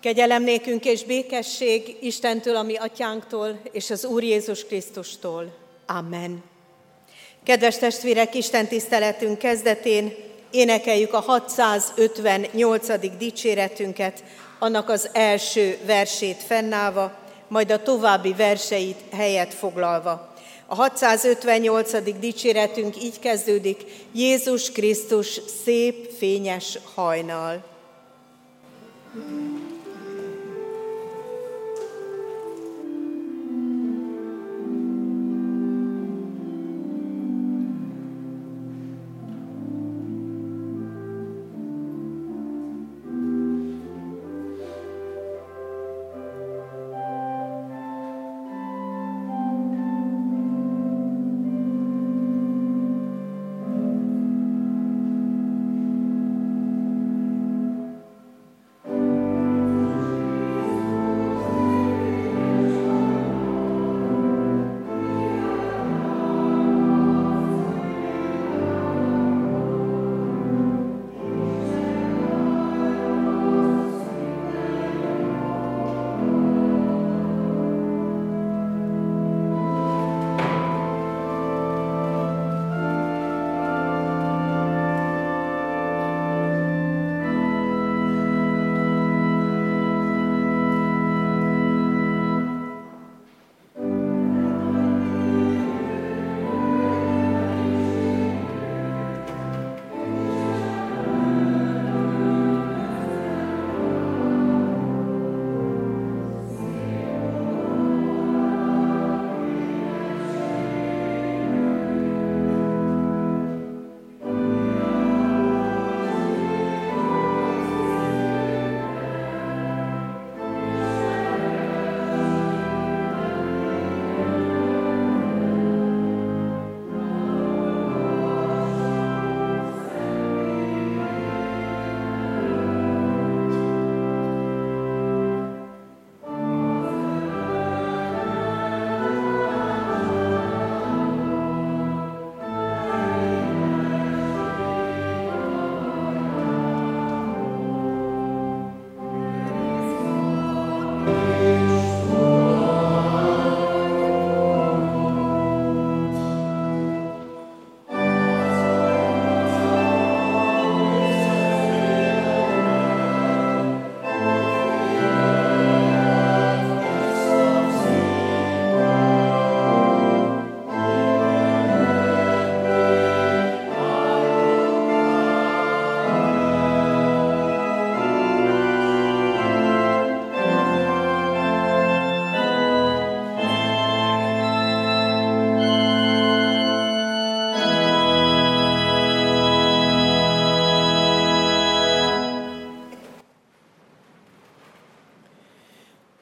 Kegyelem nékünk és békesség Istentől, ami atyánktól, és az Úr Jézus Krisztustól. Amen. Kedves testvérek, Isten tiszteletünk kezdetén énekeljük a 658. dicséretünket, annak az első versét fennállva, majd a további verseit helyet foglalva. A 658. dicséretünk így kezdődik, Jézus Krisztus szép, fényes hajnal. Mm.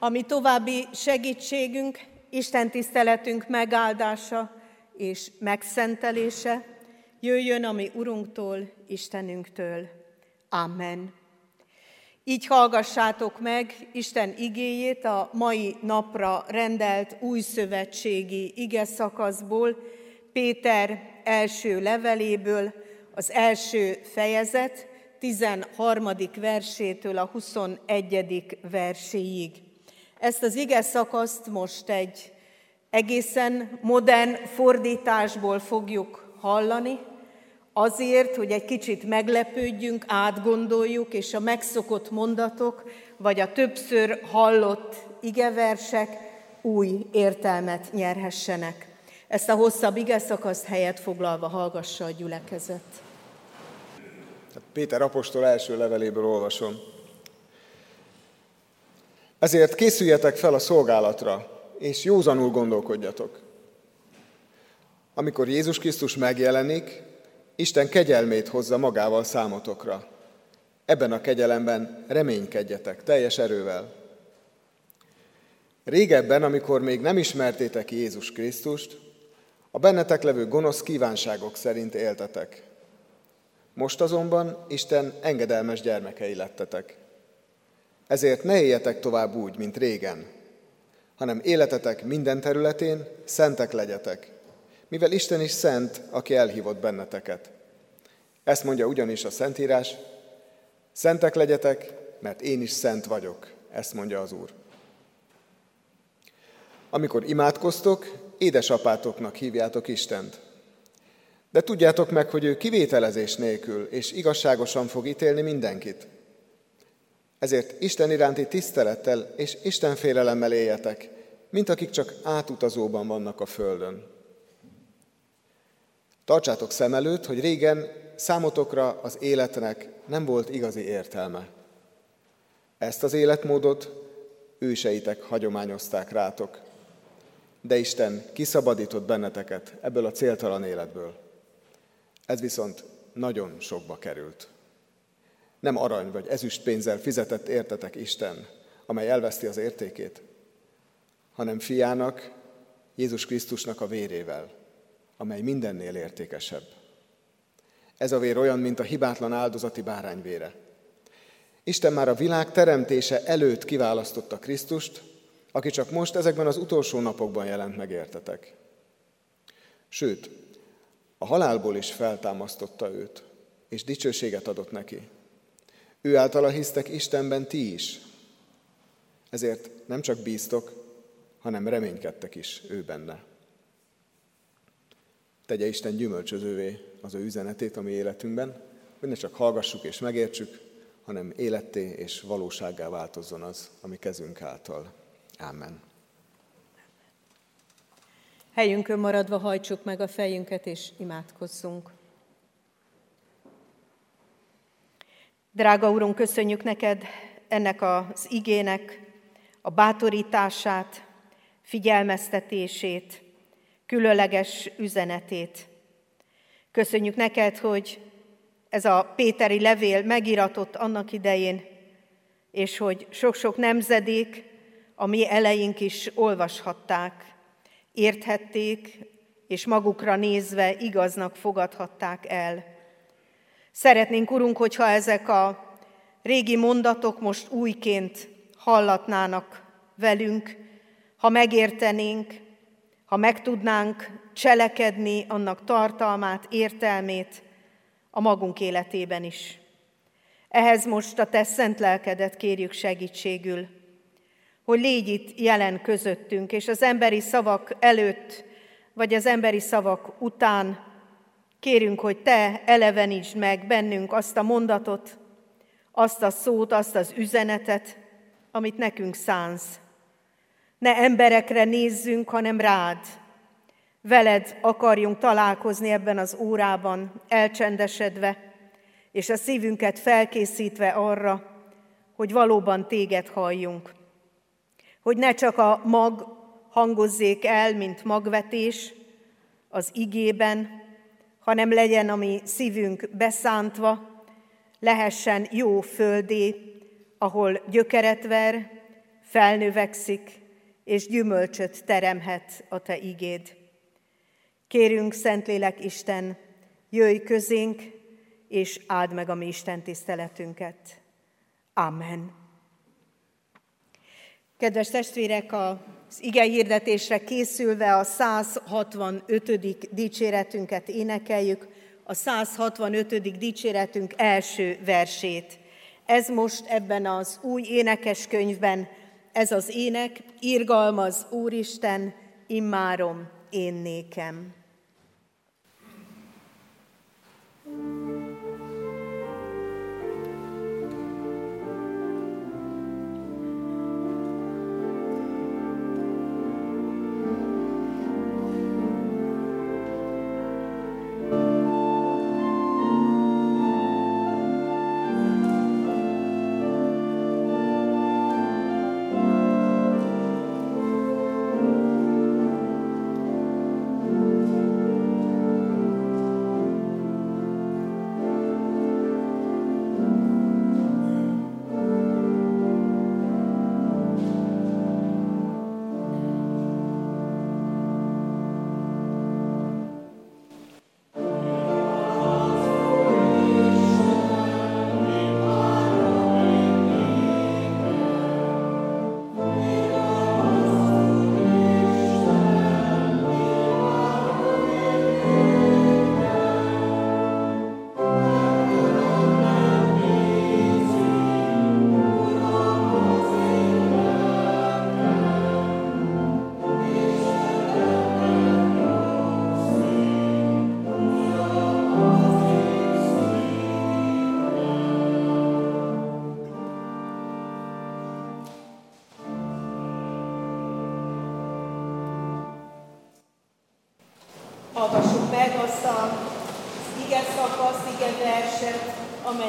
Ami további segítségünk, Isten tiszteletünk megáldása és megszentelése, jöjjön a mi Urunktól, Istenünktől. Amen. Így hallgassátok meg Isten igéjét a mai napra rendelt új szövetségi ige szakaszból, Péter első leveléből, az első fejezet 13. versétől a 21. verséig. Ezt az ige szakaszt most egy egészen modern fordításból fogjuk hallani, azért, hogy egy kicsit meglepődjünk, átgondoljuk, és a megszokott mondatok, vagy a többször hallott igeversek új értelmet nyerhessenek. Ezt a hosszabb ige szakaszt helyet foglalva hallgassa a gyülekezet. Péter apostol első leveléből olvasom. Ezért készüljetek fel a szolgálatra, és józanul gondolkodjatok. Amikor Jézus Krisztus megjelenik, Isten kegyelmét hozza magával számotokra. Ebben a kegyelemben reménykedjetek teljes erővel. Régebben, amikor még nem ismertétek Jézus Krisztust, a bennetek levő gonosz kívánságok szerint éltetek. Most azonban Isten engedelmes gyermekei lettetek. Ezért ne éljetek tovább úgy, mint régen, hanem életetek minden területén szentek legyetek, mivel Isten is szent, aki elhívott benneteket. Ezt mondja ugyanis a Szentírás, szentek legyetek, mert én is szent vagyok, ezt mondja az Úr. Amikor imádkoztok, édesapátoknak hívjátok Istent. De tudjátok meg, hogy ő kivételezés nélkül és igazságosan fog ítélni mindenkit. Ezért Isten iránti tisztelettel és Isten félelemmel éljetek, mint akik csak átutazóban vannak a földön. Tartsátok szem előtt, hogy régen számotokra az életnek nem volt igazi értelme. Ezt az életmódot őseitek hagyományozták rátok. De Isten kiszabadított benneteket ebből a céltalan életből. Ez viszont nagyon sokba került. Nem arany vagy ezüst pénzzel fizetett értetek Isten, amely elveszti az értékét, hanem fiának, Jézus Krisztusnak a vérével, amely mindennél értékesebb. Ez a vér olyan, mint a hibátlan áldozati bárányvére. Isten már a világ teremtése előtt kiválasztotta Krisztust, aki csak most ezekben az utolsó napokban jelent meg értetek. Sőt, a halálból is feltámasztotta őt, és dicsőséget adott neki. Ő általa hisztek Istenben ti is. Ezért nem csak bíztok, hanem reménykedtek is ő benne. Tegye Isten gyümölcsözővé az ő üzenetét a mi életünkben, hogy ne csak hallgassuk és megértsük, hanem életté és valósággá változzon az, ami kezünk által. Amen. Helyünkön maradva hajtsuk meg a fejünket és imádkozzunk. Drága Úrunk, köszönjük neked ennek az igének a bátorítását, figyelmeztetését, különleges üzenetét. Köszönjük neked, hogy ez a Péteri levél megiratott annak idején, és hogy sok-sok nemzedék, a mi eleink is olvashatták, érthették, és magukra nézve igaznak fogadhatták el. Szeretnénk, Urunk, hogyha ezek a régi mondatok most újként hallatnának velünk, ha megértenénk, ha meg tudnánk cselekedni annak tartalmát, értelmét a magunk életében is. Ehhez most a te szent lelkedet kérjük segítségül, hogy légy itt jelen közöttünk, és az emberi szavak előtt, vagy az emberi szavak után kérünk, hogy te elevenítsd meg bennünk azt a mondatot, azt a szót, azt az üzenetet, amit nekünk szánsz. Ne emberekre nézzünk, hanem rád. Veled akarjunk találkozni ebben az órában, elcsendesedve, és a szívünket felkészítve arra, hogy valóban téged halljunk. Hogy ne csak a mag hangozzék el, mint magvetés az igében, hanem legyen a mi szívünk beszántva, lehessen jó földé, ahol gyökeret ver, felnövekszik, és gyümölcsöt teremhet a Te igéd. Kérünk, Szentlélek Isten, jöjj közénk, és áld meg a mi Isten tiszteletünket. Amen. Kedves testvérek, az ige hirdetésre készülve a 165. dicséretünket énekeljük, a 165. dicséretünk első versét. Ez most ebben az új énekeskönyvben ez az ének, irgalmaz Úristen, immárom én nékem.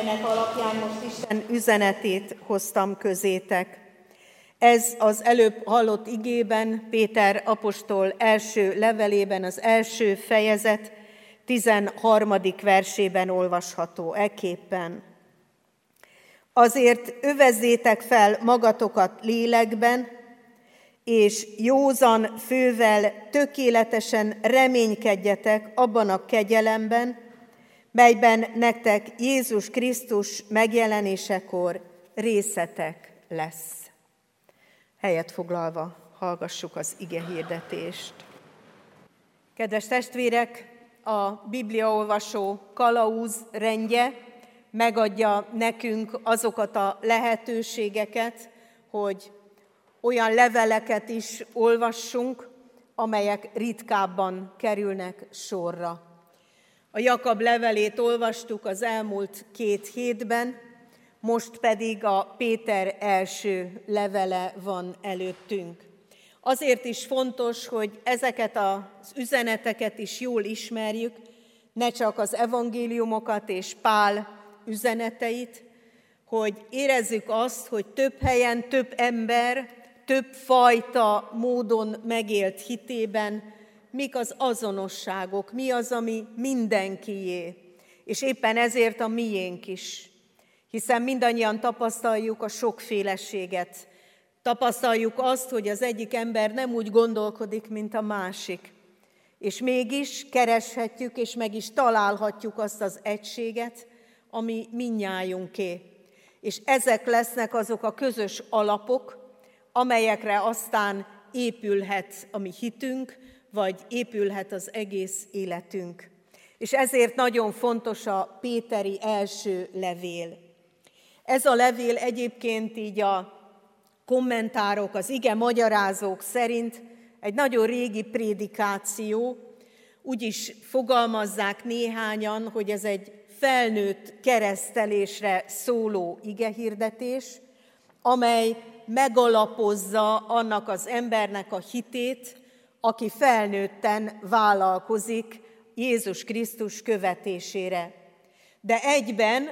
Amelynek alapján most Isten üzenetét hoztam közétek. Ez az előbb hallott igében, Péter apostol első levelében, az első fejezet 13. versében olvasható eképpen. Azért övezzétek fel magatokat lélekben, és józan fővel tökéletesen reménykedjetek abban a kegyelemben, melyben nektek Jézus Krisztus megjelenésekor részetek lesz. Helyet foglalva hallgassuk az ige hirdetést. Kedves testvérek, a Bibliaolvasó kalauz rendje megadja nekünk azokat a lehetőségeket, hogy olyan leveleket is olvassunk, amelyek ritkábban kerülnek sorra. A Jakab levelét olvastuk az elmúlt két hétben, most pedig a Péter első levele van előttünk. Azért is fontos, hogy ezeket az üzeneteket is jól ismerjük, ne csak az evangéliumokat és Pál üzeneteit, hogy érezzük azt, hogy több helyen több ember, több fajta módon megélt hitében, mik az azonosságok, mi az, ami mindenkié, és éppen ezért a miénk is. Hiszen mindannyian tapasztaljuk a sokféleséget, tapasztaljuk azt, hogy az egyik ember nem úgy gondolkodik, mint a másik. És mégis kereshetjük, és meg is találhatjuk azt az egységet, ami minnyájunké. És ezek lesznek azok a közös alapok, amelyekre aztán épülhet a mi hitünk, vagy épülhet az egész életünk. És ezért nagyon fontos a Péteri első levél. Ez a levél egyébként így a kommentárok, az ige magyarázók szerint egy nagyon régi prédikáció, úgy is fogalmazzák néhányan, hogy ez egy felnőtt keresztelésre szóló igehirdetés, amely megalapozza annak az embernek a hitét, aki felnőtten vállalkozik Jézus Krisztus követésére. De egyben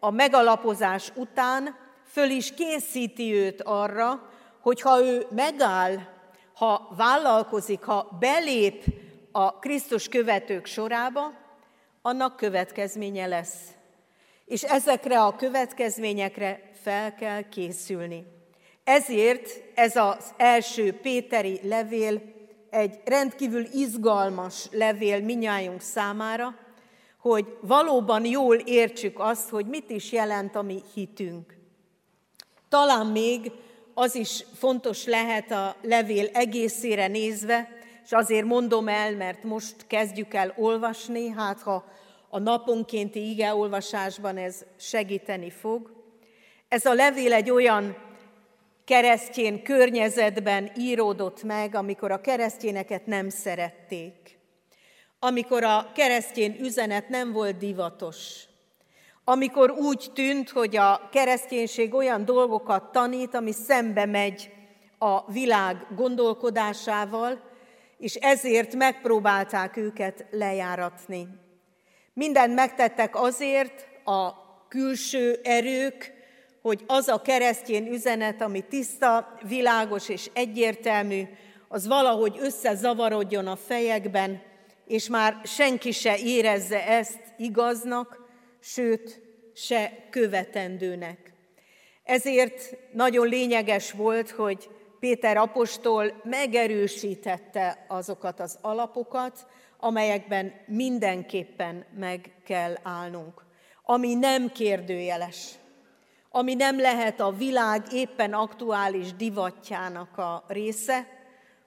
a megalapozás után föl is készíti őt arra, hogy ha ő megáll, ha vállalkozik, ha belép a Krisztus követők sorába, annak következménye lesz. És ezekre a következményekre fel kell készülni. Ezért ez az első Péteri levél egy rendkívül izgalmas levél minnyájunk számára, hogy valóban jól értsük azt, hogy mit is jelent a mi hitünk. Talán még az is fontos lehet a levél egészére nézve, és azért mondom el, mert most kezdjük el olvasni, hát ha a naponkénti igeolvasásban ez segíteni fog. Ez a levél egy olyan keresztjén környezetben íródott meg, amikor a keresztjéneket nem szerették, amikor a keresztjén üzenet nem volt divatos, amikor úgy tűnt, hogy a kereszténység olyan dolgokat tanít, ami szembe megy a világ gondolkodásával, és ezért megpróbálták őket lejáratni. Mindent megtettek azért a külső erők, hogy az a keresztjén üzenet, ami tiszta, világos és egyértelmű, az valahogy összezavarodjon a fejekben, és már senki se érezze ezt igaznak, sőt, se követendőnek. Ezért nagyon lényeges volt, hogy Péter apostol megerősítette azokat az alapokat, amelyekben mindenképpen meg kell állnunk, ami nem kérdőjeles, ami nem lehet a világ éppen aktuális divatjának a része,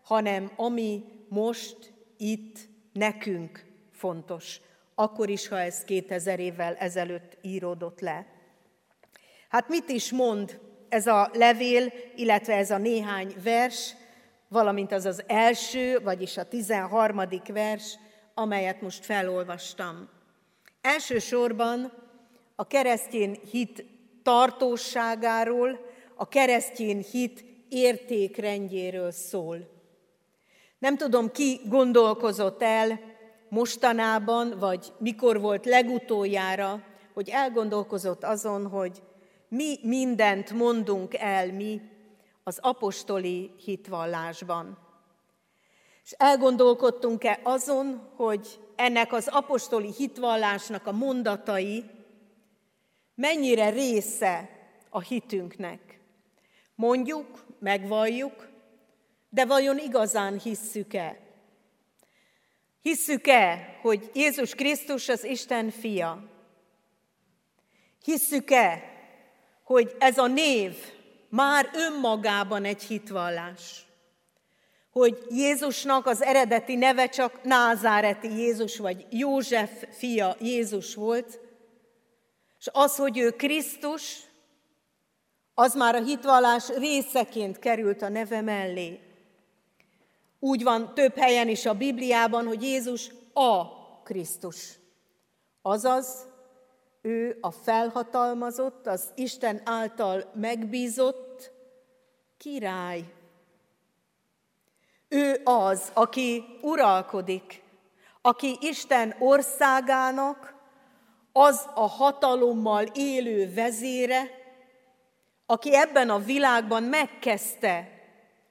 hanem ami most itt nekünk fontos, akkor is, ha ez 2000 évvel ezelőtt íródott le. Hát mit is mond ez a levél, illetve ez a néhány vers, valamint az az első, vagyis a 13. vers, amelyet most felolvastam. Elsősorban a keresztény hit tartóságáról, a keresztény hit értékrendjéről szól. Nem tudom, ki gondolkozott el mostanában, vagy mikor volt legutoljára, hogy elgondolkozott azon, hogy mi mindent mondunk el mi az apostoli hitvallásban. És elgondolkodtunk-e azon, hogy ennek az apostoli hitvallásnak a mondatai mennyire része a hitünknek. Mondjuk, megvalljuk, de vajon igazán hisszük-e? Hisszük-e, hogy Jézus Krisztus az Isten fia? Hisszük-e, hogy ez a név már önmagában egy hitvallás? Hogy Jézusnak az eredeti neve csak Názáreti Jézus, vagy József fia Jézus volt, és az, hogy ő Krisztus, az már a hitvallás részeként került a neve mellé. Úgy van több helyen is a Bibliában, hogy Jézus a Krisztus. Azaz, ő a felhatalmazott, az Isten által megbízott király. Ő az, aki uralkodik, aki Isten országának az a hatalommal élő vezére, aki ebben a világban megkezdte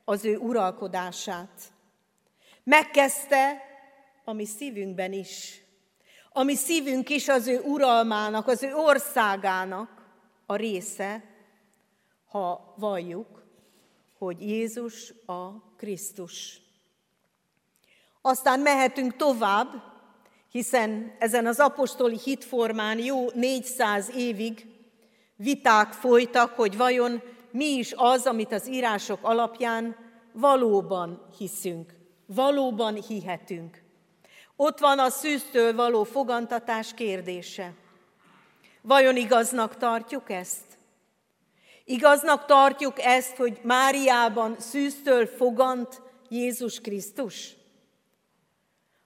az ő uralkodását. Megkezdte a mi szívünkben is. A mi szívünk is az ő uralmának, az ő országának a része, ha valljuk, hogy Jézus a Krisztus. Aztán mehetünk tovább, hiszen ezen az apostoli hitformán jó 400 évig viták folytak, hogy vajon mi is az, amit az írások alapján valóban hiszünk, valóban hihetünk. Ott van a szűztől való fogantatás kérdése. Vajon igaznak tartjuk ezt? Igaznak tartjuk ezt, hogy Máriában szűztől fogant Jézus Krisztus?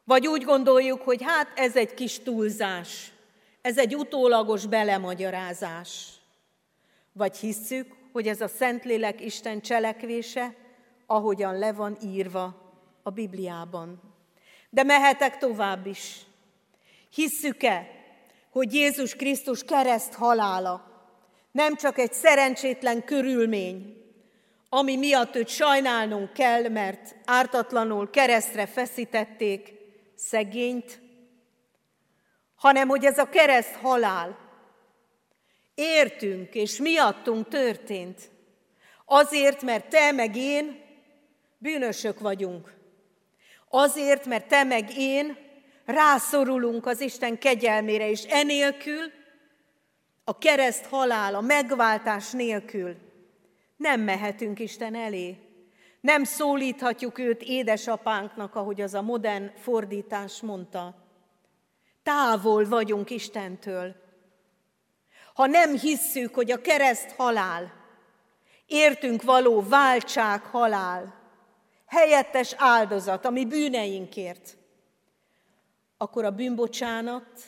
Vagy úgy gondoljuk, hogy hát ez egy kis túlzás, ez egy utólagos belemagyarázás. Vagy hisszük, hogy ez a Szentlélek Isten cselekvése, ahogyan le van írva a Bibliában. De mehetek tovább is. Hisszük-e, hogy Jézus Krisztus kereszt halála nem csak egy szerencsétlen körülmény, ami miatt őt sajnálnunk kell, mert ártatlanul keresztre feszítették, szegényt, hanem hogy ez a kereszt halál értünk és miattunk történt. Azért, mert te meg én bűnösök vagyunk. Azért, mert te meg én rászorulunk az Isten kegyelmére, és enélkül, a kereszt halál, a megváltás nélkül nem mehetünk Isten elé. Nem szólíthatjuk őt édesapánknak, ahogy az a modern fordítás mondta. Távol vagyunk Istentől. Ha nem hisszük, hogy a kereszt halál, értünk való váltság halál, helyettes áldozat, ami bűneinkért, akkor a bűnbocsánat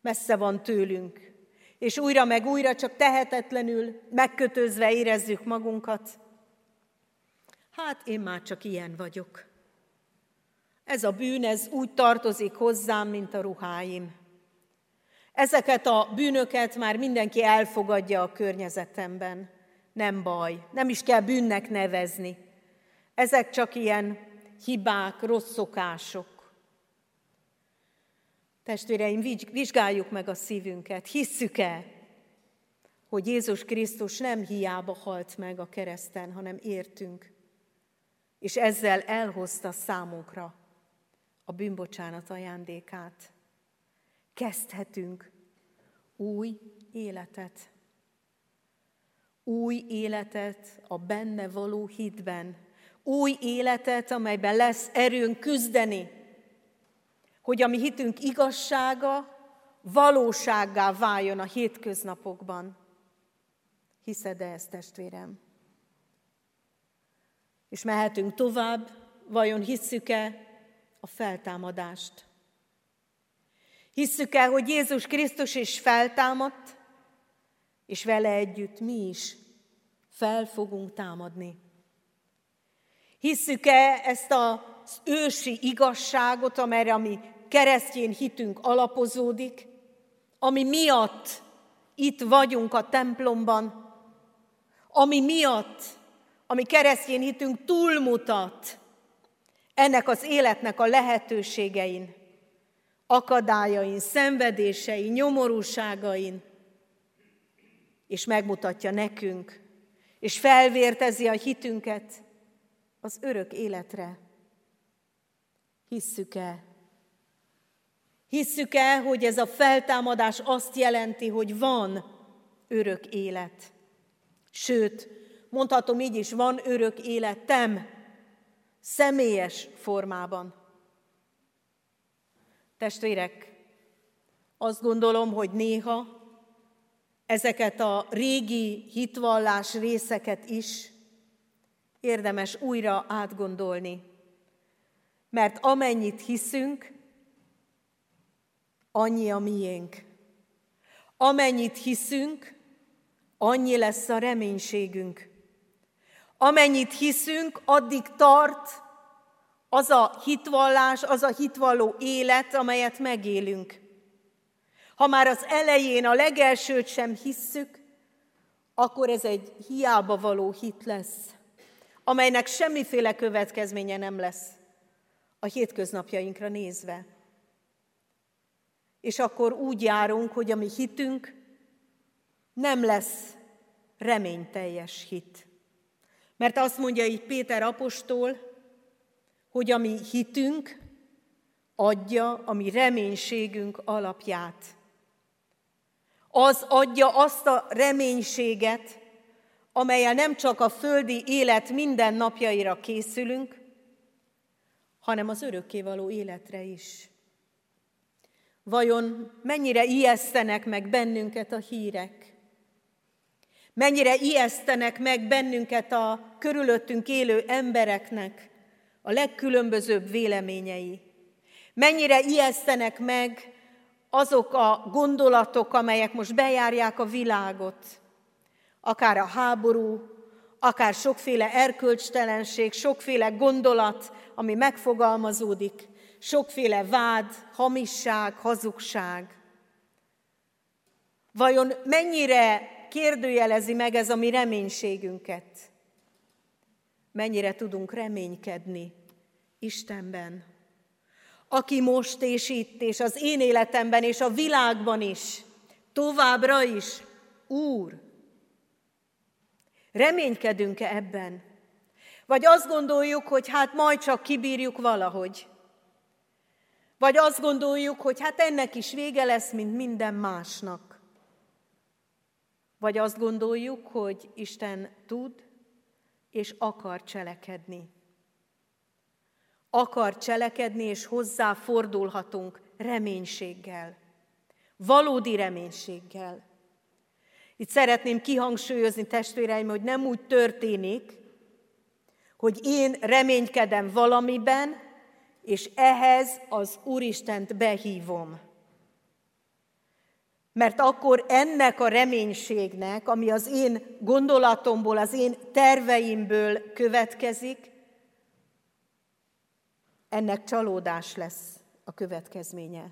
messze van tőlünk, és újra meg újra csak tehetetlenül, megkötözve érezzük magunkat, Hát én már csak ilyen vagyok. Ez a bűn, ez úgy tartozik hozzám, mint a ruháim. Ezeket a bűnöket már mindenki elfogadja a környezetemben. Nem baj, nem is kell bűnnek nevezni. Ezek csak ilyen hibák, rossz szokások. Testvéreim, vizsgáljuk meg a szívünket. Hisszük-e, hogy Jézus Krisztus nem hiába halt meg a kereszten, hanem értünk és ezzel elhozta számunkra a bűnbocsánat ajándékát. Kezdhetünk új életet. Új életet a benne való hitben. Új életet, amelyben lesz erőnk küzdeni, hogy a mi hitünk igazsága valósággá váljon a hétköznapokban. Hiszed-e ezt, testvérem? És mehetünk tovább, vajon hisszük-e a feltámadást? Hisszük-e, hogy Jézus Krisztus is feltámadt, és vele együtt mi is fel fogunk támadni? Hisszük-e ezt az ősi igazságot, amelyre mi keresztény hitünk alapozódik, ami miatt itt vagyunk a templomban, ami miatt, ami keresztény hitünk túlmutat ennek az életnek a lehetőségein, akadályain, szenvedésein, nyomorúságain, és megmutatja nekünk, és felvértezi a hitünket az örök életre. Hisszük-e? Hisszük-e, hogy ez a feltámadás azt jelenti, hogy van örök élet? Sőt, mondhatom így is, van örök életem, személyes formában. Testvérek, azt gondolom, hogy néha ezeket a régi hitvallás részeket is érdemes újra átgondolni. Mert amennyit hiszünk, annyi a miénk. Amennyit hiszünk, annyi lesz a reménységünk. Amennyit hiszünk, addig tart az a hitvallás, az a hitvalló élet, amelyet megélünk. Ha már az elején a legelsőt sem hisszük, akkor ez egy hiába való hit lesz, amelynek semmiféle következménye nem lesz a hétköznapjainkra nézve. És akkor úgy járunk, hogy a mi hitünk nem lesz reményteljes hit. Mert azt mondja így Péter apostol, hogy a mi hitünk adja a mi reménységünk alapját. Az adja azt a reménységet, amelyel nem csak a földi élet minden napjaira készülünk, hanem az örökkévaló életre is. Vajon mennyire ijesztenek meg bennünket a hírek? Mennyire ijesztenek meg bennünket a körülöttünk élő embereknek a legkülönbözőbb véleményei? Mennyire ijesztenek meg azok a gondolatok, amelyek most bejárják a világot? Akár a háború, akár sokféle erkölcstelenség, sokféle gondolat, ami megfogalmazódik, sokféle vád, hamisság, hazugság. Vajon mennyire kérdőjelezi meg ez a mi reménységünket? Mennyire tudunk reménykedni Istenben? Aki most és itt, és az én életemben, és a világban is, továbbra is, Úr. Reménykedünk-e ebben? Vagy azt gondoljuk, hogy hát majd csak kibírjuk valahogy. Vagy azt gondoljuk, hogy hát ennek is vége lesz, mint minden másnak. Vagy azt gondoljuk, hogy Isten tud és akar cselekedni. Akar cselekedni, és hozzá fordulhatunk reménységgel. Valódi reménységgel. Itt szeretném kihangsúlyozni, testvéreim, hogy nem úgy történik, hogy én reménykedem valamiben, és ehhez az Úristent behívom. Mert akkor ennek a reménységnek, ami az én gondolatomból, az én terveimből következik, ennek csalódás lesz a következménye.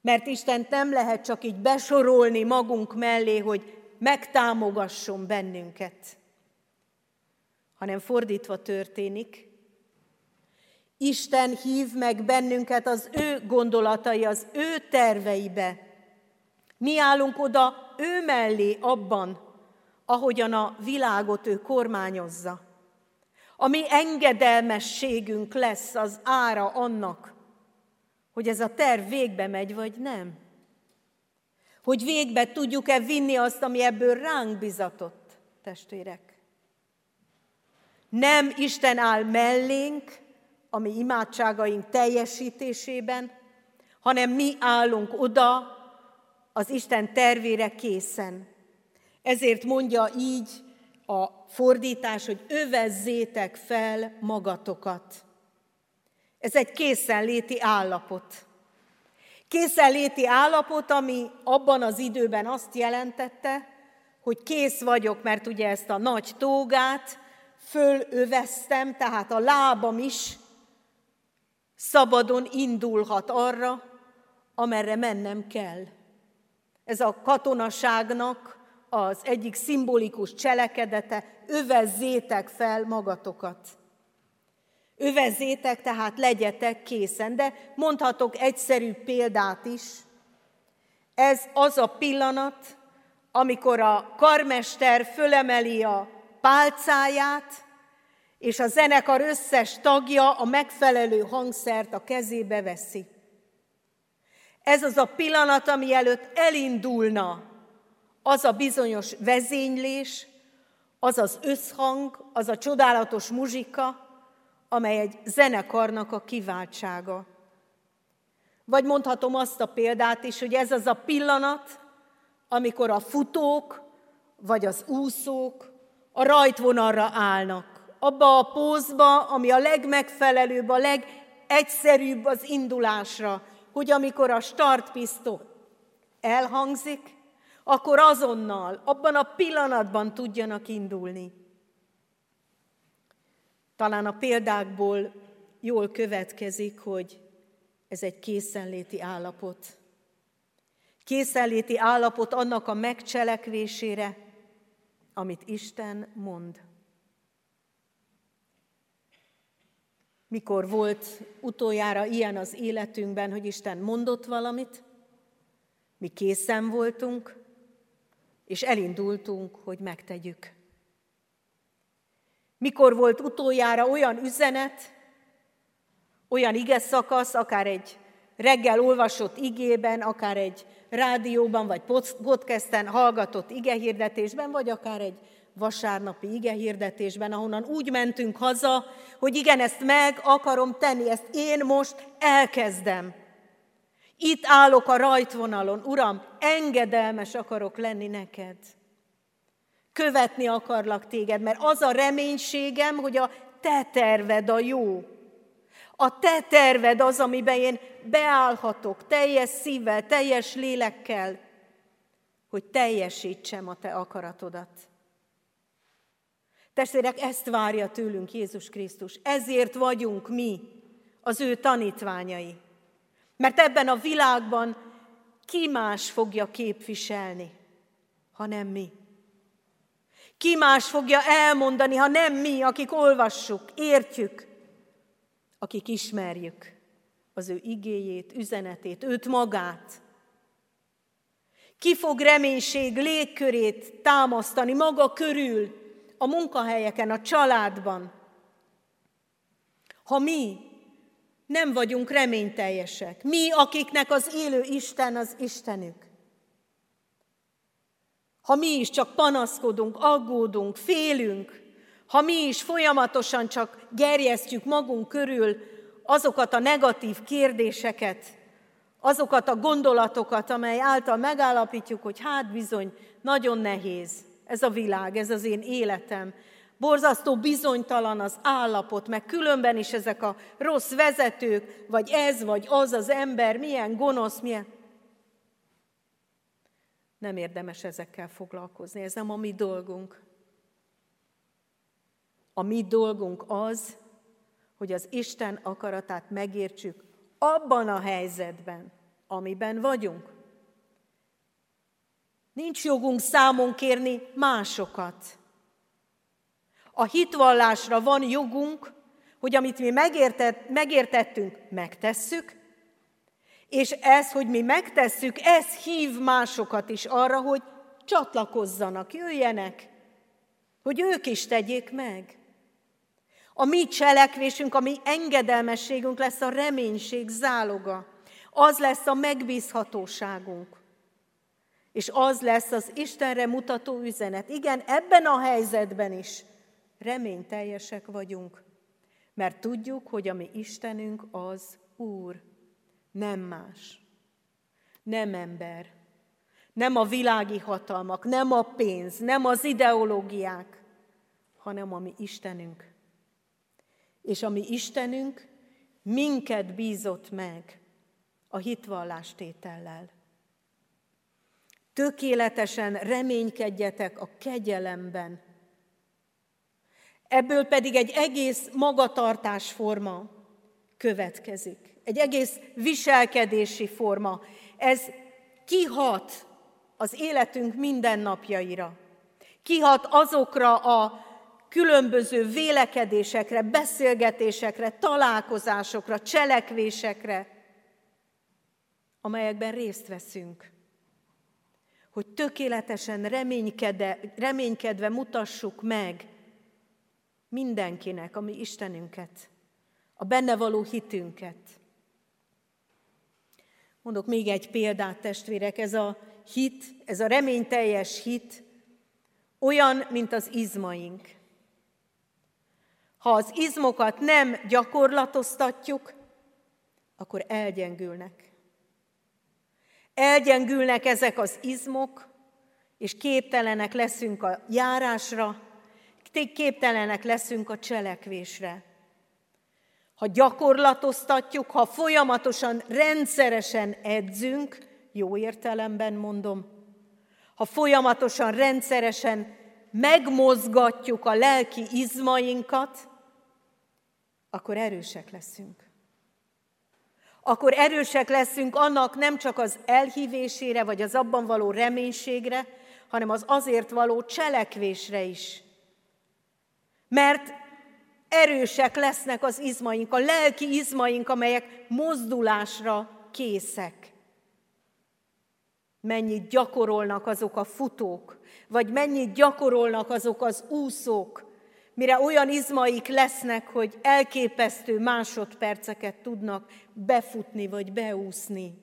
Mert Isten nem lehet csak így besorolni magunk mellé, hogy megtámogasson bennünket, hanem fordítva történik, Isten hív meg bennünket az ő gondolatai, az ő terveibe. Mi állunk oda ő mellé abban, ahogyan a világot ő kormányozza. A mi engedelmességünk lesz az ára annak, hogy ez a terv végbe megy, vagy nem. Hogy végbe tudjuk-e vinni azt, ami ebből ránk bizatott, testvérek. Nem Isten áll mellénk, a mi imádságaink teljesítésében, hanem mi állunk oda az Isten tervére készen. Ezért mondja így a fordítás, hogy övezzétek fel magatokat. Ez egy készenléti állapot. Készenléti állapot, ami abban az időben azt jelentette, hogy kész vagyok, mert ugye ezt a nagy tógát fölöveztem, tehát a lábam is szabadon indulhat arra, amerre mennem kell. Ez a katonaságnak az egyik szimbolikus cselekedete, övezzétek fel magatokat. Övezzétek, tehát legyetek készen. De mondhatok egyszerű példát is. Ez az a pillanat, amikor a karmester fölemeli a pálcáját, és a zenekar összes tagja a megfelelő hangszert a kezébe veszi. Ez az a pillanat, ami előtt elindulna az a bizonyos vezénylés, az az összhang, az a csodálatos muzsika, amely egy zenekarnak a kiváltsága. Vagy mondhatom azt a példát is, hogy ez az a pillanat, amikor a futók vagy az úszók a rajtvonalra állnak. Abba a pózba, ami a legmegfelelőbb, a legegyszerűbb az indulásra, hogy amikor a startpisztoly elhangzik, akkor azonnal, abban a pillanatban tudjanak indulni. Talán a példákból jól következik, hogy ez egy készenléti állapot. Készenléti állapot annak a megcselekvésére, amit Isten mond. Mikor volt utoljára ilyen az életünkben, hogy Isten mondott valamit, mi készen voltunk, és elindultunk, hogy megtegyük. Mikor volt utoljára olyan üzenet, olyan ige szakasz, akár egy reggel olvasott igében, akár egy rádióban vagy podcasten hallgatott igehirdetésben, vagy akár egy vasárnapi igehirdetésben, ahonnan úgy mentünk haza, hogy igen, ezt meg akarom tenni, ezt én most elkezdem. Itt állok a rajtvonalon, Uram, engedelmes akarok lenni neked. Követni akarlak téged, mert az a reménységem, hogy a te terved a jó. A te terved az, amiben én beállhatok teljes szívvel, teljes lélekkel, hogy teljesítsem a te akaratodat. Testvérek, ezt várja tőlünk Jézus Krisztus. Ezért vagyunk mi, az ő tanítványai. Mert ebben a világban ki más fogja képviselni, ha nem mi. Ki más fogja elmondani, ha nem mi, akik olvassuk, értjük, akik ismerjük az ő igéjét, üzenetét, őt magát. Ki fog reménység légkörét támasztani maga körül, a munkahelyeken, a családban. Ha mi nem vagyunk reményteljesek, mi, akiknek az élő Isten az Istenük, ha mi is csak panaszkodunk, aggódunk, félünk, ha mi is folyamatosan csak gerjesztjük magunk körül azokat a negatív kérdéseket, azokat a gondolatokat, amely által megállapítjuk, hogy hát bizony, nagyon nehéz ez a világ, ez az én életem. Borzasztó bizonytalan az állapot, meg különben is ezek a rossz vezetők, vagy ez, vagy az az ember, milyen gonosz, milyen... Nem érdemes ezekkel foglalkozni, ez nem a mi dolgunk. A mi dolgunk az, hogy az Isten akaratát megértsük abban a helyzetben, amiben vagyunk. Nincs jogunk számon kérni másokat. A hitvallásra van jogunk, hogy amit mi megértett, megértettünk, megtesszük, és ez, hogy mi megtesszük, ez hív másokat is arra, hogy csatlakozzanak, jöjjenek, hogy ők is tegyék meg. A mi cselekvésünk, a mi engedelmességünk lesz a reménység záloga. Az lesz a megbízhatóságunk. És az lesz az Istenre mutató üzenet. Igen, ebben a helyzetben is reményteljesek vagyunk, mert tudjuk, hogy a mi Istenünk az Úr, nem más, nem ember, nem a világi hatalmak, nem a pénz, nem az ideológiák, hanem a mi Istenünk. És a mi Istenünk minket bízott meg a hitvallástétellel. Tökéletesen reménykedjetek a kegyelemben. Ebből pedig egy egész magatartásforma következik. Egy egész viselkedési forma. Ez kihat az életünk mindennapjaira. Kihat azokra a különböző vélekedésekre, beszélgetésekre, találkozásokra, cselekvésekre, amelyekben részt veszünk. Hogy tökéletesen reménykedve, mutassuk meg mindenkinek, ami Istenünket, a benne való hitünket. Mondok még egy példát, testvérek, ez a hit, ez a reményteljes hit olyan, mint az izmaink. Ha az izmokat nem gyakorlatoztatjuk, akkor elgyengülnek. Elgyengülnek ezek az izmok, és képtelenek leszünk a járásra, képtelenek leszünk a cselekvésre. Ha gyakorlatoztatjuk, ha folyamatosan, rendszeresen edzünk, jó értelemben mondom, ha folyamatosan, rendszeresen megmozgatjuk a lelki izmainkat, akkor erősek leszünk. Akkor erősek leszünk annak nem csak az elhívésére, vagy az abban való reménységre, hanem az azért való cselekvésre is. Mert erősek lesznek az izmaink, a lelki izmaink, amelyek mozdulásra készek. Mennyit gyakorolnak azok a futók, vagy mennyit gyakorolnak azok az úszók, mire olyan izmaik lesznek, hogy elképesztő másodperceket tudnak befutni vagy beúszni.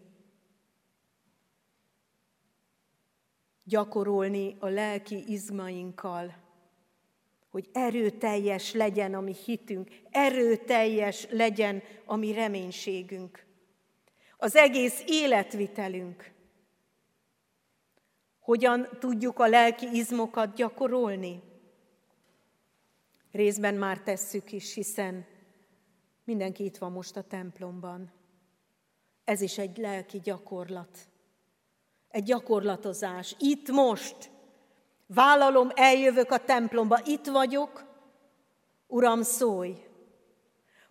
Gyakorolni a lelki izmainkkal, hogy erőteljes legyen a mi hitünk, erőteljes legyen a mi reménységünk. Az egész életvitelünk. Hogyan tudjuk a lelki izmokat gyakorolni? Részben már tesszük is, hiszen mindenki itt van most a templomban. Ez is egy lelki gyakorlat. Egy gyakorlatozás. Itt most. Vállalom, eljövök a templomba, itt vagyok. Uram, szólj!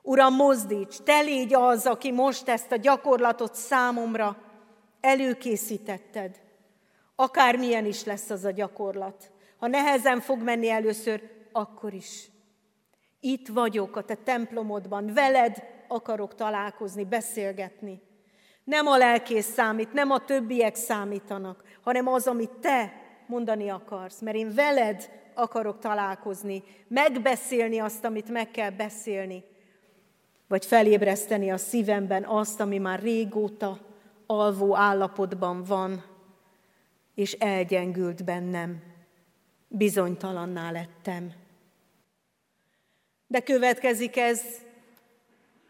Uram, mozdíts! Te légy az, aki most ezt a gyakorlatot számomra előkészítetted. Akármilyen is lesz az a gyakorlat. Ha nehezen fog menni először, akkor is. Itt vagyok a te templomodban, veled akarok találkozni, beszélgetni. Nem a lelkész számít, nem a többiek számítanak, hanem az, amit te mondani akarsz, mert én veled akarok találkozni, megbeszélni azt, amit meg kell beszélni, vagy felébreszteni a szívemben azt, ami már régóta alvó állapotban van, és elgyengült bennem. Bizonytalanná lettem. De következik ez,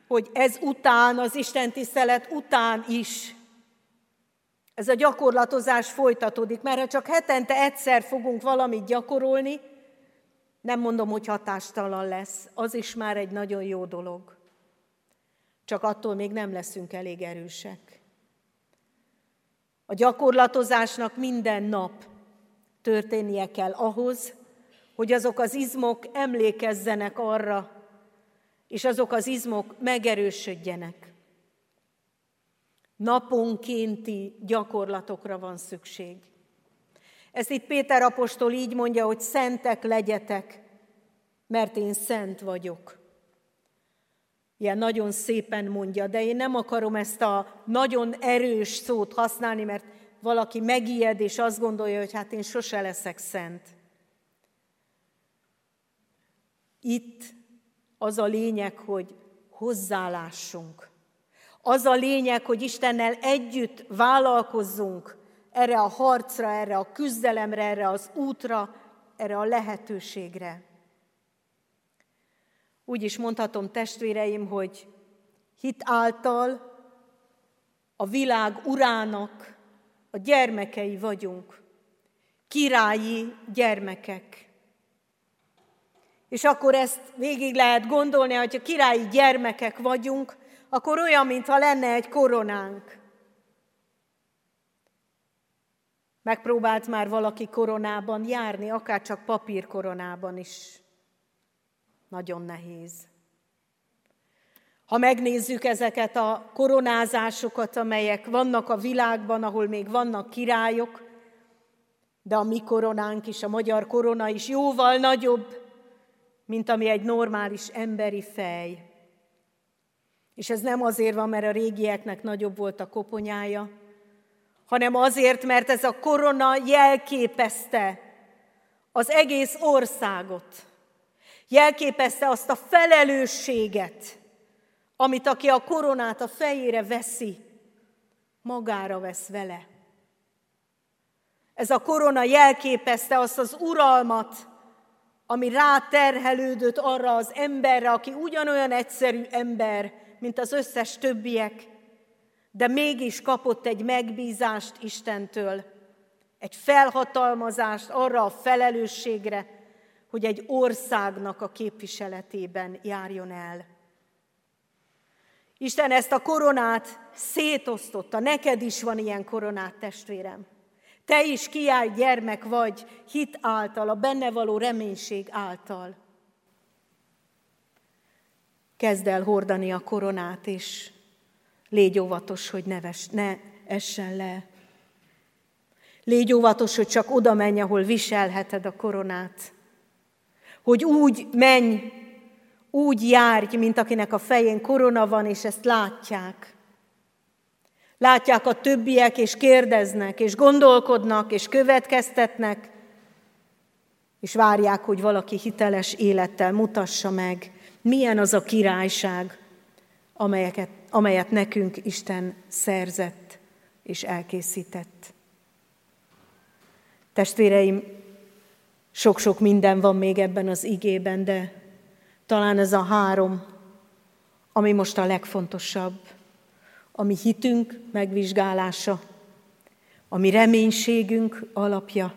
hogy ez után, az Isten tisztelet után is ez a gyakorlatozás folytatódik, mert ha csak hetente egyszer fogunk valamit gyakorolni, nem mondom, hogy hatástalan lesz, az is már egy nagyon jó dolog. Csak attól még nem leszünk elég erősek. A gyakorlatozásnak minden nap történnie kell ahhoz, hogy azok az izmok emlékezzenek arra, és azok az izmok megerősödjenek. Naponkénti gyakorlatokra van szükség. Ezt itt Péter apostol így mondja, hogy szentek legyetek, mert én szent vagyok. Ilyen nagyon szépen mondja, de én nem akarom ezt a nagyon erős szót használni, mert valaki megijed, és azt gondolja, hogy hát én sose leszek szent. Itt az a lényeg, hogy hozzálássunk. Az a lényeg, hogy Istennel együtt vállalkozzunk erre a harcra, erre a küzdelemre, erre az útra, erre a lehetőségre. Úgy is mondhatom, testvéreim, hogy hit által a világ urának a gyermekei vagyunk, királyi gyermekek. És akkor ezt végig lehet gondolni, hogy a királyi gyermekek vagyunk, akkor olyan, mintha lenne egy koronánk. Megpróbált már valaki koronában járni, akár csak papírkoronában is. Nagyon nehéz. Ha megnézzük ezeket a koronázásokat, amelyek vannak a világban, ahol még vannak királyok, de a mi koronánk is, a magyar korona is jóval nagyobb, mint ami egy normális emberi fej. És ez nem azért van, mert a régieknek nagyobb volt a koponyája, hanem azért, mert ez a korona jelképezte az egész országot. Jelképezte azt a felelősséget, amit aki a koronát a fejére veszi, magára vesz vele. Ez a korona jelképezte azt az uralmat, ami ráterhelődött arra az emberre, aki ugyanolyan egyszerű ember, mint az összes többiek, de mégis kapott egy megbízást Istentől, egy felhatalmazást arra a felelősségre, hogy egy országnak a képviseletében járjon el. Isten ezt a koronát szétosztotta. Neked is van ilyen koronát, testvérem. Te is kiáll gyermek vagy hit által, a benne való reménység által. Kezd el hordani a koronát, és légy óvatos, hogy ne, ves, ne essen le. Légy óvatos, hogy csak oda menj, ahol viselheted a koronát. Hogy úgy menj, úgy járj, mint akinek a fején korona van, és ezt látják. Látják a többiek, és kérdeznek, és gondolkodnak, és következtetnek, és várják, hogy valaki hiteles élettel mutassa meg, milyen az a királyság, amelyeket, amelyet nekünk Isten szerzett és elkészített. Testvéreim, sok-sok minden van még ebben az igében, de talán ez a három, ami most a legfontosabb. A mi hitünk megvizsgálása, a mi reménységünk alapja,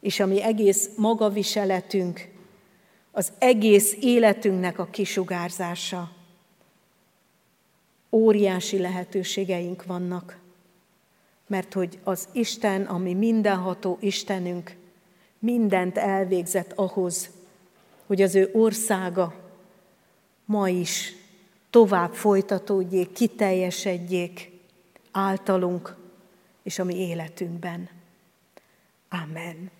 és a mi egész magaviseletünk, az egész életünknek a kisugárzása. Óriási lehetőségeink vannak, mert hogy az Isten, ami mindenható Istenünk, mindent elvégzett ahhoz, hogy az ő országa ma is tovább folytatódjék, kiteljesedjék általunk és a mi életünkben. Amen.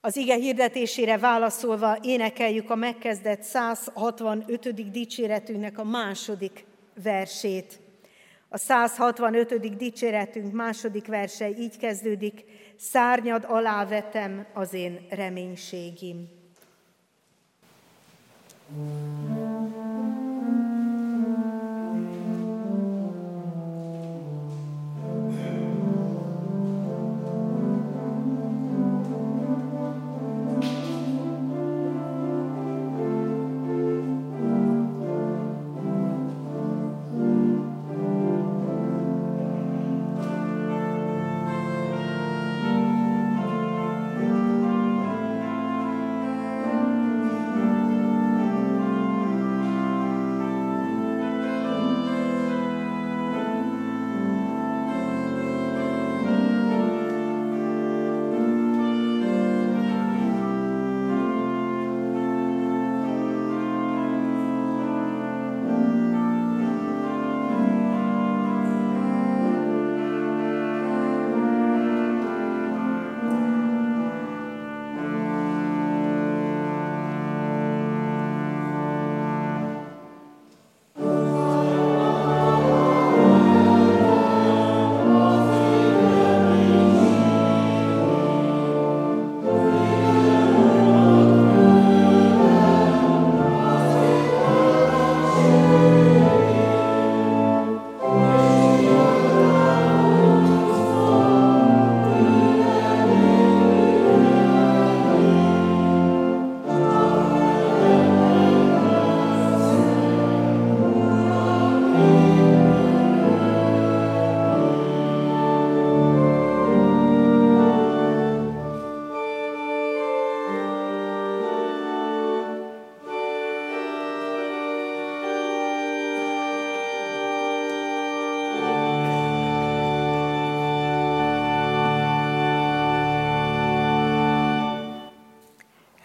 Az ige hirdetésére válaszolva énekeljük a megkezdett 165. dicséretünknek a második versét. A 165. dicséretünk második verse így kezdődik, szárnyad alá vetem az én reménységim. Mm.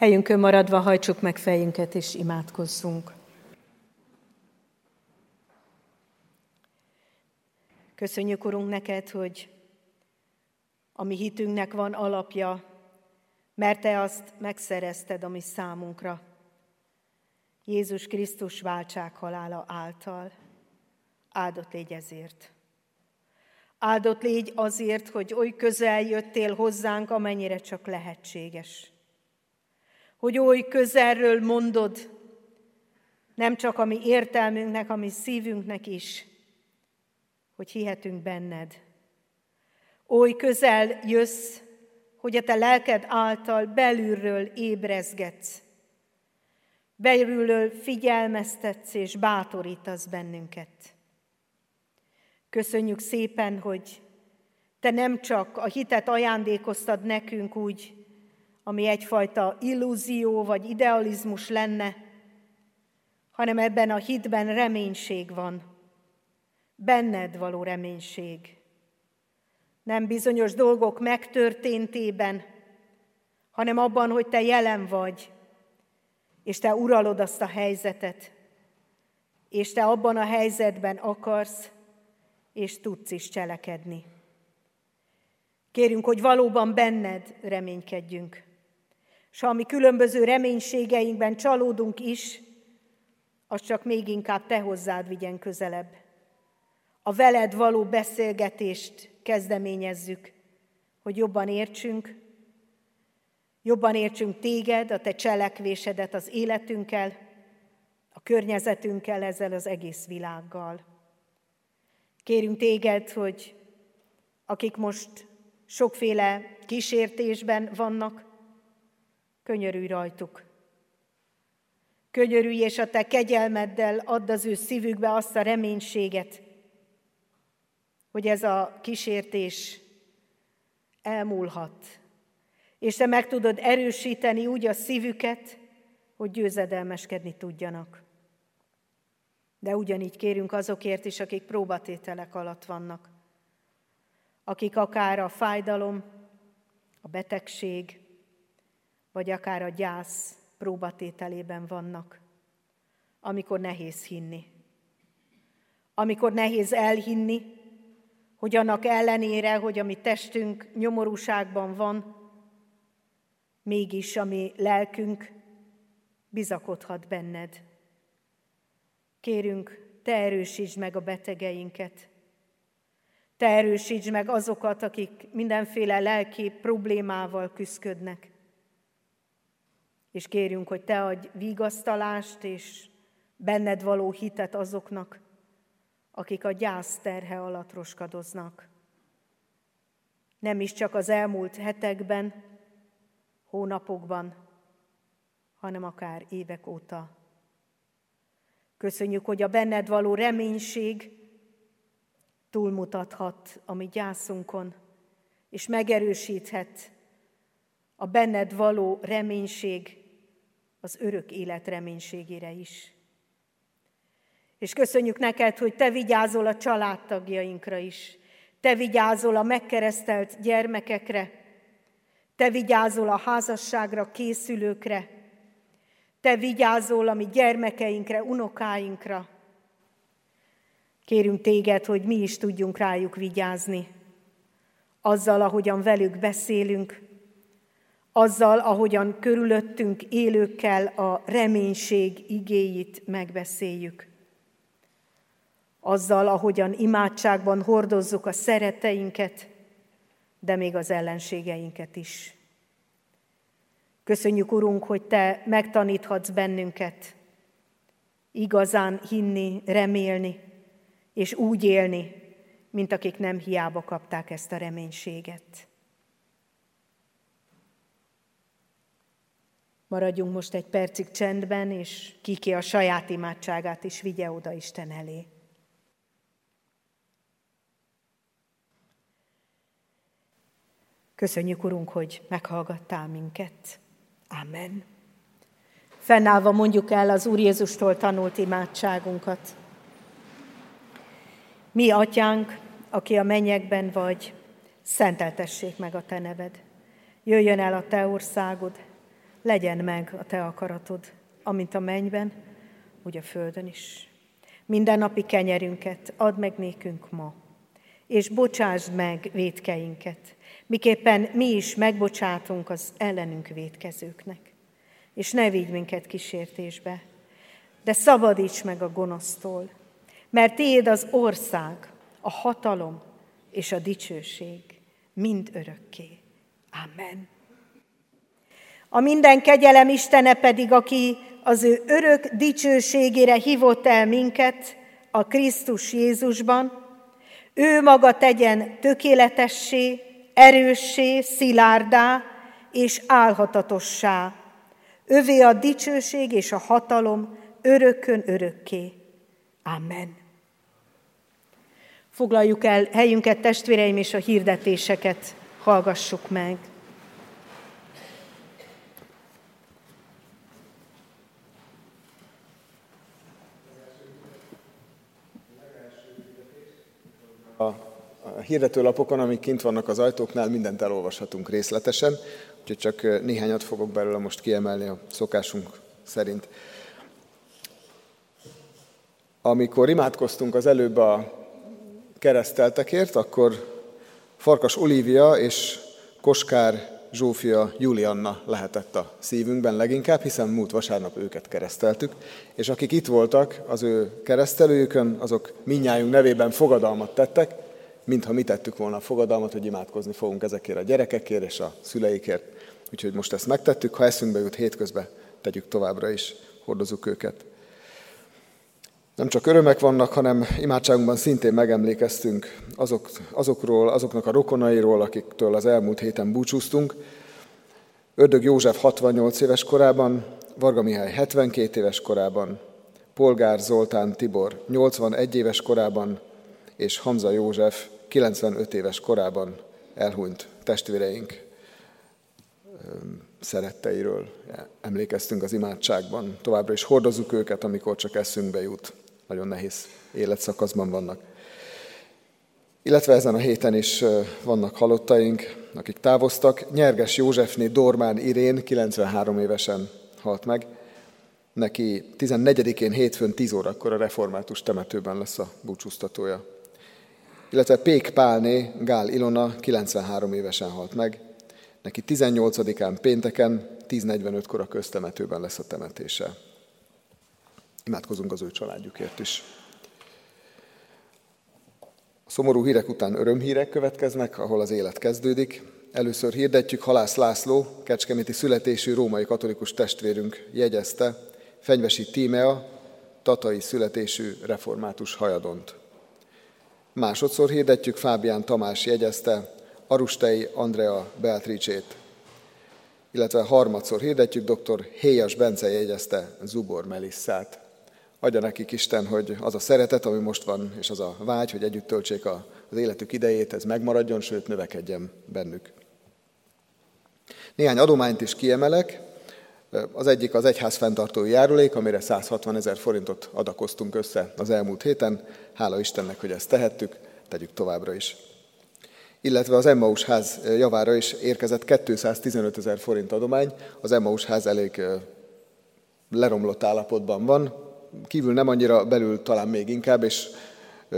Helyünkön maradva hajtsuk meg fejünket és imádkozzunk. Köszönjük, Urunk, neked, hogy a mi hitünknek van alapja, mert Te azt megszerezted, ami számunkra. Jézus Krisztus váltság halála által. Áldott légy ezért. Áldott légy azért, hogy oly közel jöttél hozzánk, amennyire csak lehetséges. Hogy oly közelről mondod, nem csak a mi értelmünknek, a mi szívünknek is, hogy hihetünk benned. Oly közel jössz, hogy a te lelked által belülről ébrezgetsz, belülről figyelmeztetsz és bátorítasz bennünket. Köszönjük szépen, hogy te nem csak a hitet ajándékoztad nekünk úgy, ami egyfajta illúzió vagy idealizmus lenne, hanem ebben a hitben reménység van, benned való reménység. Nem bizonyos dolgok megtörténtében, hanem abban, hogy te jelen vagy, és te uralod azt a helyzetet, és te abban a helyzetben akarsz, és tudsz is cselekedni. Kérünk, hogy valóban benned reménykedjünk. És ha mi különböző reménységeinkben csalódunk is, az csak még inkább te hozzád vigyen közelebb. A veled való beszélgetést kezdeményezzük, hogy jobban értsünk, jobban értsünk téged, a te cselekvésedet az életünkkel, a környezetünkkel, ezzel az egész világgal. Kérünk téged, hogy akik most sokféle kísértésben vannak, könyörülj rajtuk. Könyörülj, és a te kegyelmeddel add az ő szívükbe azt a reménységet, hogy ez a kísértés elmúlhat, és te meg tudod erősíteni úgy a szívüket, hogy győzedelmeskedni tudjanak. De ugyanígy kérünk azokért is, akik próbatételek alatt vannak, akik akár a fájdalom, a betegség, vagy akár a gyász próbatételében vannak, amikor nehéz hinni. Amikor nehéz elhinni, hogy annak ellenére, hogy a mi testünk nyomorúságban van, mégis a mi lelkünk bizakodhat benned. Kérünk, te erősítsd meg a betegeinket. Te erősítsd meg azokat, akik mindenféle lelki problémával küzdködnek. És kérünk, hogy te adj vigasztalást és benned való hitet azoknak, akik a gyász terhe alatt roskadoznak. Nem is csak az elmúlt hetekben, hónapokban, hanem akár évek óta. Köszönjük, hogy a benned való reménység túlmutathat a mi gyászunkon, és megerősíthet a benned való reménység az örök élet reménységére is. És köszönjük neked, hogy te vigyázol a családtagjainkra is. Te vigyázol a megkeresztelt gyermekekre. Te vigyázol a házasságra készülőkre. Te vigyázol a mi gyermekeinkre, unokáinkra. Kérünk téged, hogy mi is tudjunk rájuk vigyázni. Azzal, ahogyan velük beszélünk, azzal, ahogyan körülöttünk élőkkel a reménység igéit megbeszéljük azzal, ahogyan imádságban hordozzuk a szereteinket, de még az ellenségeinket is. Köszönjük, Urunk, hogy Te megtaníthatsz bennünket igazán hinni, remélni, és úgy élni, mint akik nem hiába kapták ezt a reménységet. Maradjunk most egy percig csendben, és kiki a saját imádságát is vigye oda Isten elé. Köszönjük, Urunk, hogy meghallgattál minket. Amen. Fennállva mondjuk el az Úr Jézustól tanult imádságunkat. Mi, Atyánk, aki a mennyekben vagy, szenteltessék meg a Te neved. Jöjjön el a Te országod, legyen meg a te akaratod, amint a mennyben, úgy a földön is. Minden napi kenyerünket add meg nékünk ma, és bocsásd meg védkeinket, miképpen mi is megbocsátunk az ellenünk védkezőknek. És ne vigy minket kísértésbe, de szabadíts meg a gonosztól, mert tiéd az ország, a hatalom és a dicsőség mind örökké. Amen. A minden kegyelem Istene pedig, aki az ő örök dicsőségére hívott el minket a Krisztus Jézusban, ő maga tegyen tökéletessé, erőssé, szilárdá és álhatatossá. Övé a dicsőség és a hatalom örökön örökké. Amen. Foglaljuk el helyünket, testvéreim, és a hirdetéseket hallgassuk meg. A hirdetőlapokon, amik kint vannak az ajtóknál, mindent elolvashatunk részletesen, úgyhogy csak néhányat fogok belőle most kiemelni a szokásunk szerint. Amikor imádkoztunk az előbb a kereszteltekért, akkor Farkas Olívia és Koskár Zsófia Julianna lehetett a szívünkben leginkább, hiszen múlt vasárnap őket kereszteltük, és akik itt voltak az ő keresztelőjükön, azok minnyájunk nevében fogadalmat tettek, mintha mi tettük volna a fogadalmat, hogy imádkozni fogunk ezekért a gyerekekért és a szüleikért. Úgyhogy most ezt megtettük, ha eszünkbe jut hétközben, tegyük továbbra is, hordozunk őket. Nem csak örömek vannak, hanem imádságunkban szintén megemlékeztünk azok, azokról, azoknak a rokonairól, akiktől az elmúlt héten búcsúztunk. Ördög József 68 éves korában, Varga Mihály 72 éves korában, Polgár Zoltán Tibor 81 éves korában, és Hamza József 95 éves korában elhunyt testvéreink szeretteiről emlékeztünk az imádságban. Továbbra is hordozzuk őket, amikor csak eszünkbe jut. Nagyon nehéz életszakaszban vannak. Illetve ezen a héten is vannak halottaink, akik távoztak. Nyerges Józsefné Dormán Irén 93 évesen halt meg. Neki 14-én hétfőn 10 órakor a református temetőben lesz a búcsúztatója illetve Pék Pálné Gál Ilona 93 évesen halt meg. Neki 18-án pénteken 10.45-kor a köztemetőben lesz a temetése. Imádkozunk az ő családjukért is. A szomorú hírek után örömhírek következnek, ahol az élet kezdődik. Először hirdetjük, Halász László, kecskeméti születésű római katolikus testvérünk jegyezte, Fenyvesi Tímea, tatai születésű református hajadont. Másodszor hirdetjük, Fábián Tamás jegyezte Arustei Andrea Beatricét, illetve harmadszor hirdetjük, dr. Héjas Bence jegyezte Zubor Melisszát. Adja nekik Isten, hogy az a szeretet, ami most van, és az a vágy, hogy együtt töltsék az életük idejét, ez megmaradjon, sőt növekedjen bennük. Néhány adományt is kiemelek. Az egyik az egyház fenntartói járulék, amire 160 ezer forintot adakoztunk össze az elmúlt héten. Hála Istennek, hogy ezt tehettük, tegyük továbbra is. Illetve az Emmaus ház javára is érkezett 215 ezer forint adomány. Az Emmaus ház elég leromlott állapotban van, kívül nem annyira, belül talán még inkább, és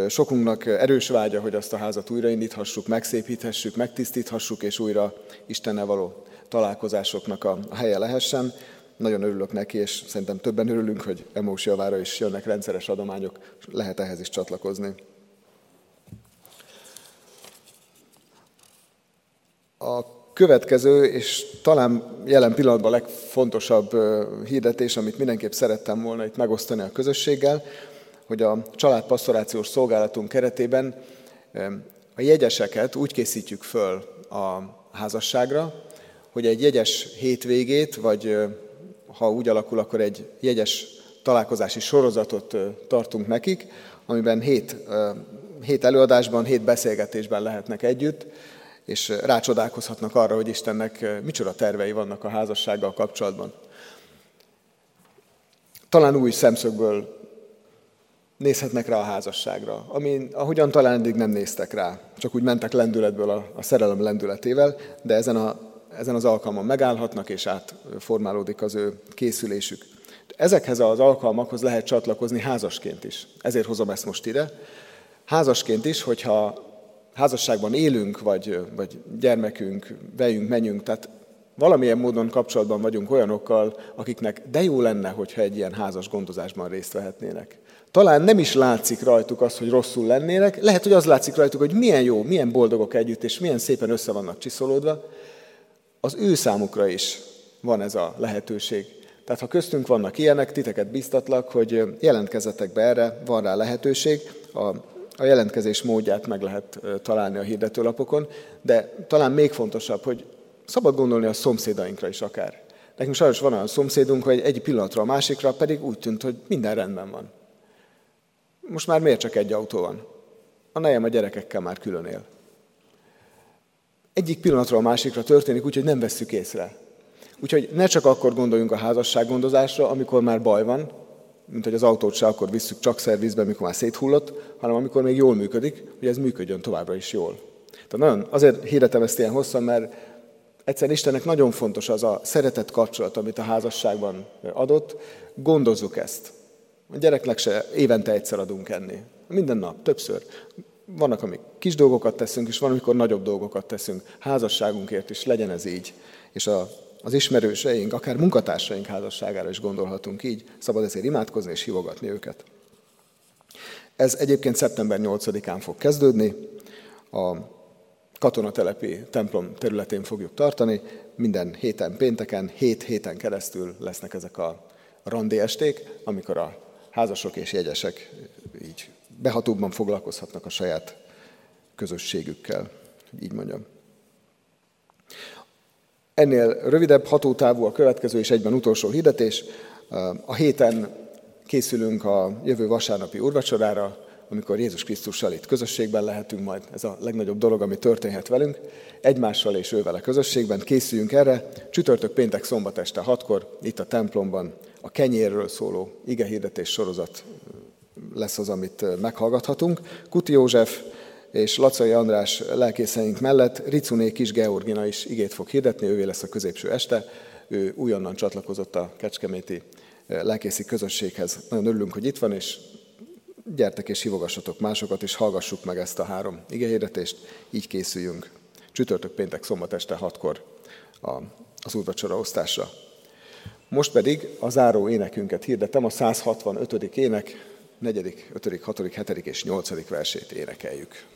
sokunknak erős vágya, hogy azt a házat újraindíthassuk, megszépíthessük, megtisztíthassuk, és újra Istennel való találkozásoknak a helye lehessen. Nagyon örülök neki, és szerintem többen örülünk, hogy Emós javára is jönnek rendszeres adományok, lehet ehhez is csatlakozni. A következő, és talán jelen pillanatban a legfontosabb hirdetés, amit mindenképp szerettem volna itt megosztani a közösséggel, hogy a családpastorációs szolgálatunk keretében a jegyeseket úgy készítjük föl a házasságra, hogy egy jegyes hétvégét, vagy ha úgy alakul, akkor egy jegyes találkozási sorozatot tartunk nekik, amiben hét, hét előadásban, hét beszélgetésben lehetnek együtt, és rácsodálkozhatnak arra, hogy Istennek micsoda tervei vannak a házassággal kapcsolatban. Talán új szemszögből nézhetnek rá a házasságra, amin, ahogyan talán eddig nem néztek rá, csak úgy mentek lendületből a, a szerelem lendületével, de ezen a ezen az alkalmon megállhatnak, és átformálódik az ő készülésük. Ezekhez az alkalmakhoz lehet csatlakozni házasként is. Ezért hozom ezt most ide. Házasként is, hogyha házasságban élünk, vagy, vagy gyermekünk, vejünk, menjünk, tehát valamilyen módon kapcsolatban vagyunk olyanokkal, akiknek de jó lenne, hogyha egy ilyen házas gondozásban részt vehetnének. Talán nem is látszik rajtuk az, hogy rosszul lennének, lehet, hogy az látszik rajtuk, hogy milyen jó, milyen boldogok együtt, és milyen szépen össze vannak csiszolódva. Az ő számukra is van ez a lehetőség. Tehát ha köztünk vannak ilyenek, titeket biztatlak, hogy jelentkezzetek be erre, van rá lehetőség. A, a jelentkezés módját meg lehet találni a hirdetőlapokon, de talán még fontosabb, hogy szabad gondolni a szomszédainkra is akár. Nekünk sajnos van olyan szomszédunk, hogy egy pillanatra a másikra pedig úgy tűnt, hogy minden rendben van. Most már miért csak egy autó van? A nejem a gyerekekkel már külön él. Egyik pillanatra a másikra történik úgy, hogy nem vesszük észre. Úgyhogy ne csak akkor gondoljunk a házassággondozásra, amikor már baj van, mint hogy az autót se akkor visszük csak szervizbe, amikor már széthullott, hanem amikor még jól működik, hogy ez működjön továbbra is jól. Tehát nagyon, azért hirdetem ezt ilyen hosszan, mert egyszerűen Istennek nagyon fontos az a szeretett kapcsolat, amit a házasságban adott, gondozzuk ezt. A gyereknek se évente egyszer adunk enni. Minden nap, többször. Vannak, amik kis dolgokat teszünk, és van, amikor nagyobb dolgokat teszünk. Házasságunkért is legyen ez így. És a az ismerőseink, akár munkatársaink házasságára is gondolhatunk így, szabad ezért imádkozni és hívogatni őket. Ez egyébként szeptember 8-án fog kezdődni, a katonatelepi templom területén fogjuk tartani, minden héten pénteken, hét héten keresztül lesznek ezek a randi esték, amikor a házasok és jegyesek így behatóbban foglalkozhatnak a saját közösségükkel, így mondjam. Ennél rövidebb, hatótávú a következő és egyben utolsó hirdetés. A héten készülünk a jövő vasárnapi úrvacsorára, amikor Jézus Krisztussal itt közösségben lehetünk majd, ez a legnagyobb dolog, ami történhet velünk, egymással és ővel a közösségben, készüljünk erre, csütörtök, péntek, szombat este hatkor, itt a templomban a kenyérről szóló igehirdetés sorozat lesz az, amit meghallgathatunk. Kuti József és Lacai András lelkészeink mellett Ricuné Kis Georgina is igét fog hirdetni, ővé lesz a középső este. Ő újonnan csatlakozott a Kecskeméti eh, lelkészi közösséghez. Nagyon örülünk, hogy itt van, és gyertek és hívogassatok másokat, és hallgassuk meg ezt a három igehirdetést, így készüljünk. Csütörtök, péntek, szombat este hatkor az úrvacsora osztásra. Most pedig a záró énekünket hirdetem, a 165. ének, 4., 5., 6., 7. és 8. versét énekeljük.